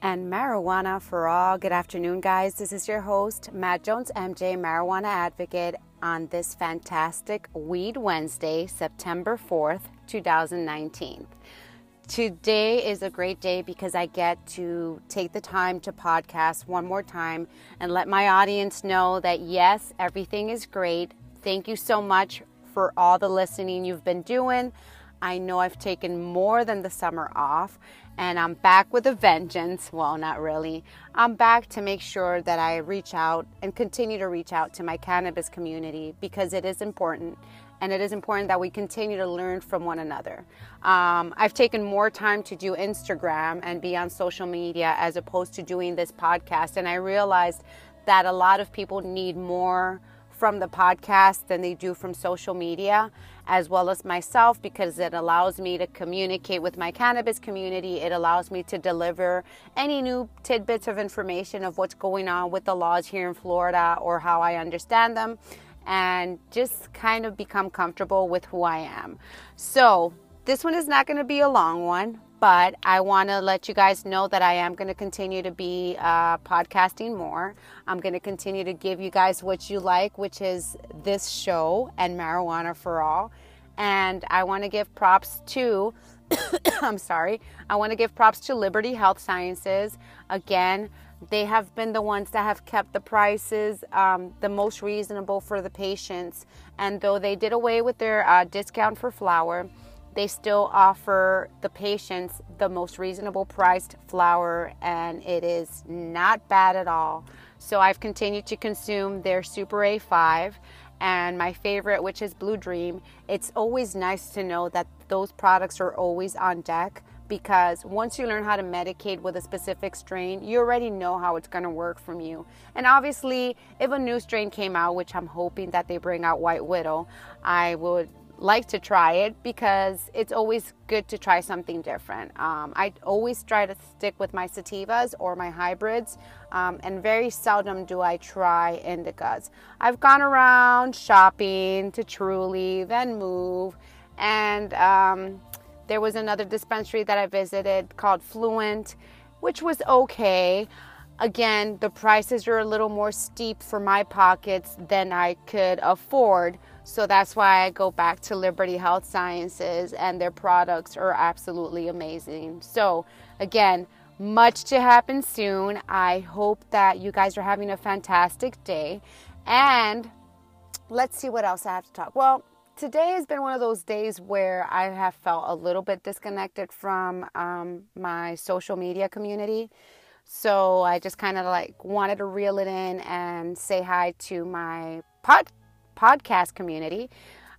And marijuana for All. Good afternoon, guys. This is your host, Mad Jones, MJ, Marijuana Advocate, on this fantastic Weed Wednesday, September 4th, 2019. Today is a great day because I get to take the time to podcast one more time and let my audience know that yes, everything is great. Thank you so much for all the listening you've been doing. I know I've taken more than the summer off and I'm back with a vengeance. Well, not really. I'm back to make sure that I reach out and continue to reach out to my cannabis community because it is important and it is important that we continue to learn from one another. Um, I've taken more time to do Instagram and be on social media as opposed to doing this podcast, and I realized that a lot of people need more from the podcast than they do from social media, as well as myself, because it allows me to communicate with my cannabis community. It allows me to deliver any new tidbits of information of what's going on with the laws here in Florida or how I understand them, and just kind of become comfortable with who I am. So, this one is not going to be a long one, but I want to let you guys know that I am going to continue to be uh, podcasting more. I'm going to continue to give you guys what you like, which is this show and Marijuana for All. And I want to give props to, I'm sorry, I want to give props to Liberty Health Sciences. Again, they have been the ones that have kept the prices um, the most reasonable for the patients. And though they did away with their uh, discount for flour, they still offer the patients the most reasonable priced flour and it is not bad at all. So I've continued to consume their Super A5 and my favorite, which is Blue Dream. It's always nice to know that those products are always on deck because once you learn how to medicate with a specific strain, you already know how it's going to work from you. And obviously, if a new strain came out, which I'm hoping that they bring out White Widow, I would like to try it because it's always good to try something different. Um, I always try to stick with my sativas or my hybrids, um, and very seldom do I try indicas. I've gone around shopping to Trulieve, then MÜV, and um, there was another dispensary that I visited called Fluent, which was okay. Again, the prices are a little more steep for my pockets than I could afford. So that's why I go back to Liberty Health Sciences, and their products are absolutely amazing. So, again, much to happen soon. I hope that you guys are having a fantastic day. And let's see what else I have to talk. Well, today has been one of those days where I have felt a little bit disconnected from um, my social media community. So I just kind of like wanted to reel it in and say hi to my pod podcast community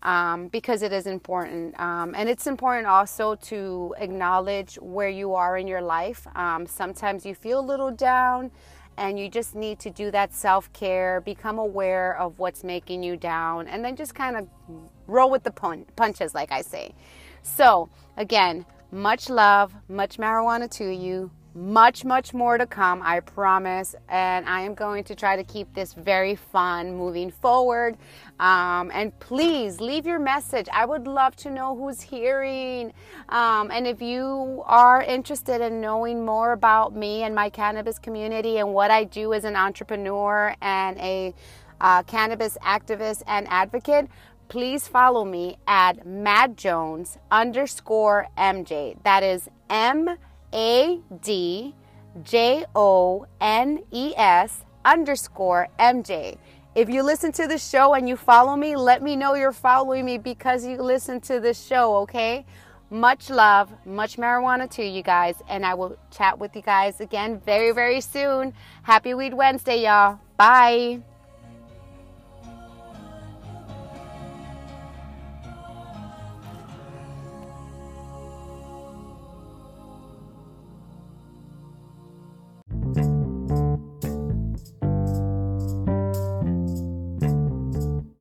um, because it is important. Um, and it's important also to acknowledge where you are in your life. Um, sometimes you feel a little down and you just need to do that self care, become aware of what's making you down, and then just kind of roll with the pun- punches, like I say. So, again, much love, much marijuana to you much, much more to come, I promise. And I am going to try to keep this very fun moving forward. Um, and please leave your message. I would love to know who's hearing. Um, and if you are interested in knowing more about me and my cannabis community and what I do as an entrepreneur and a uh, cannabis activist and advocate, please follow me at Mad Jones underscore MJ. That is M. A D J O N E S underscore MJ. If you listen to the show and you follow me, let me know you're following me because you listen to the show, okay? Much love, much marijuana to you guys, and I will chat with you guys again very, very soon. Happy Weed Wednesday, y'all. Bye.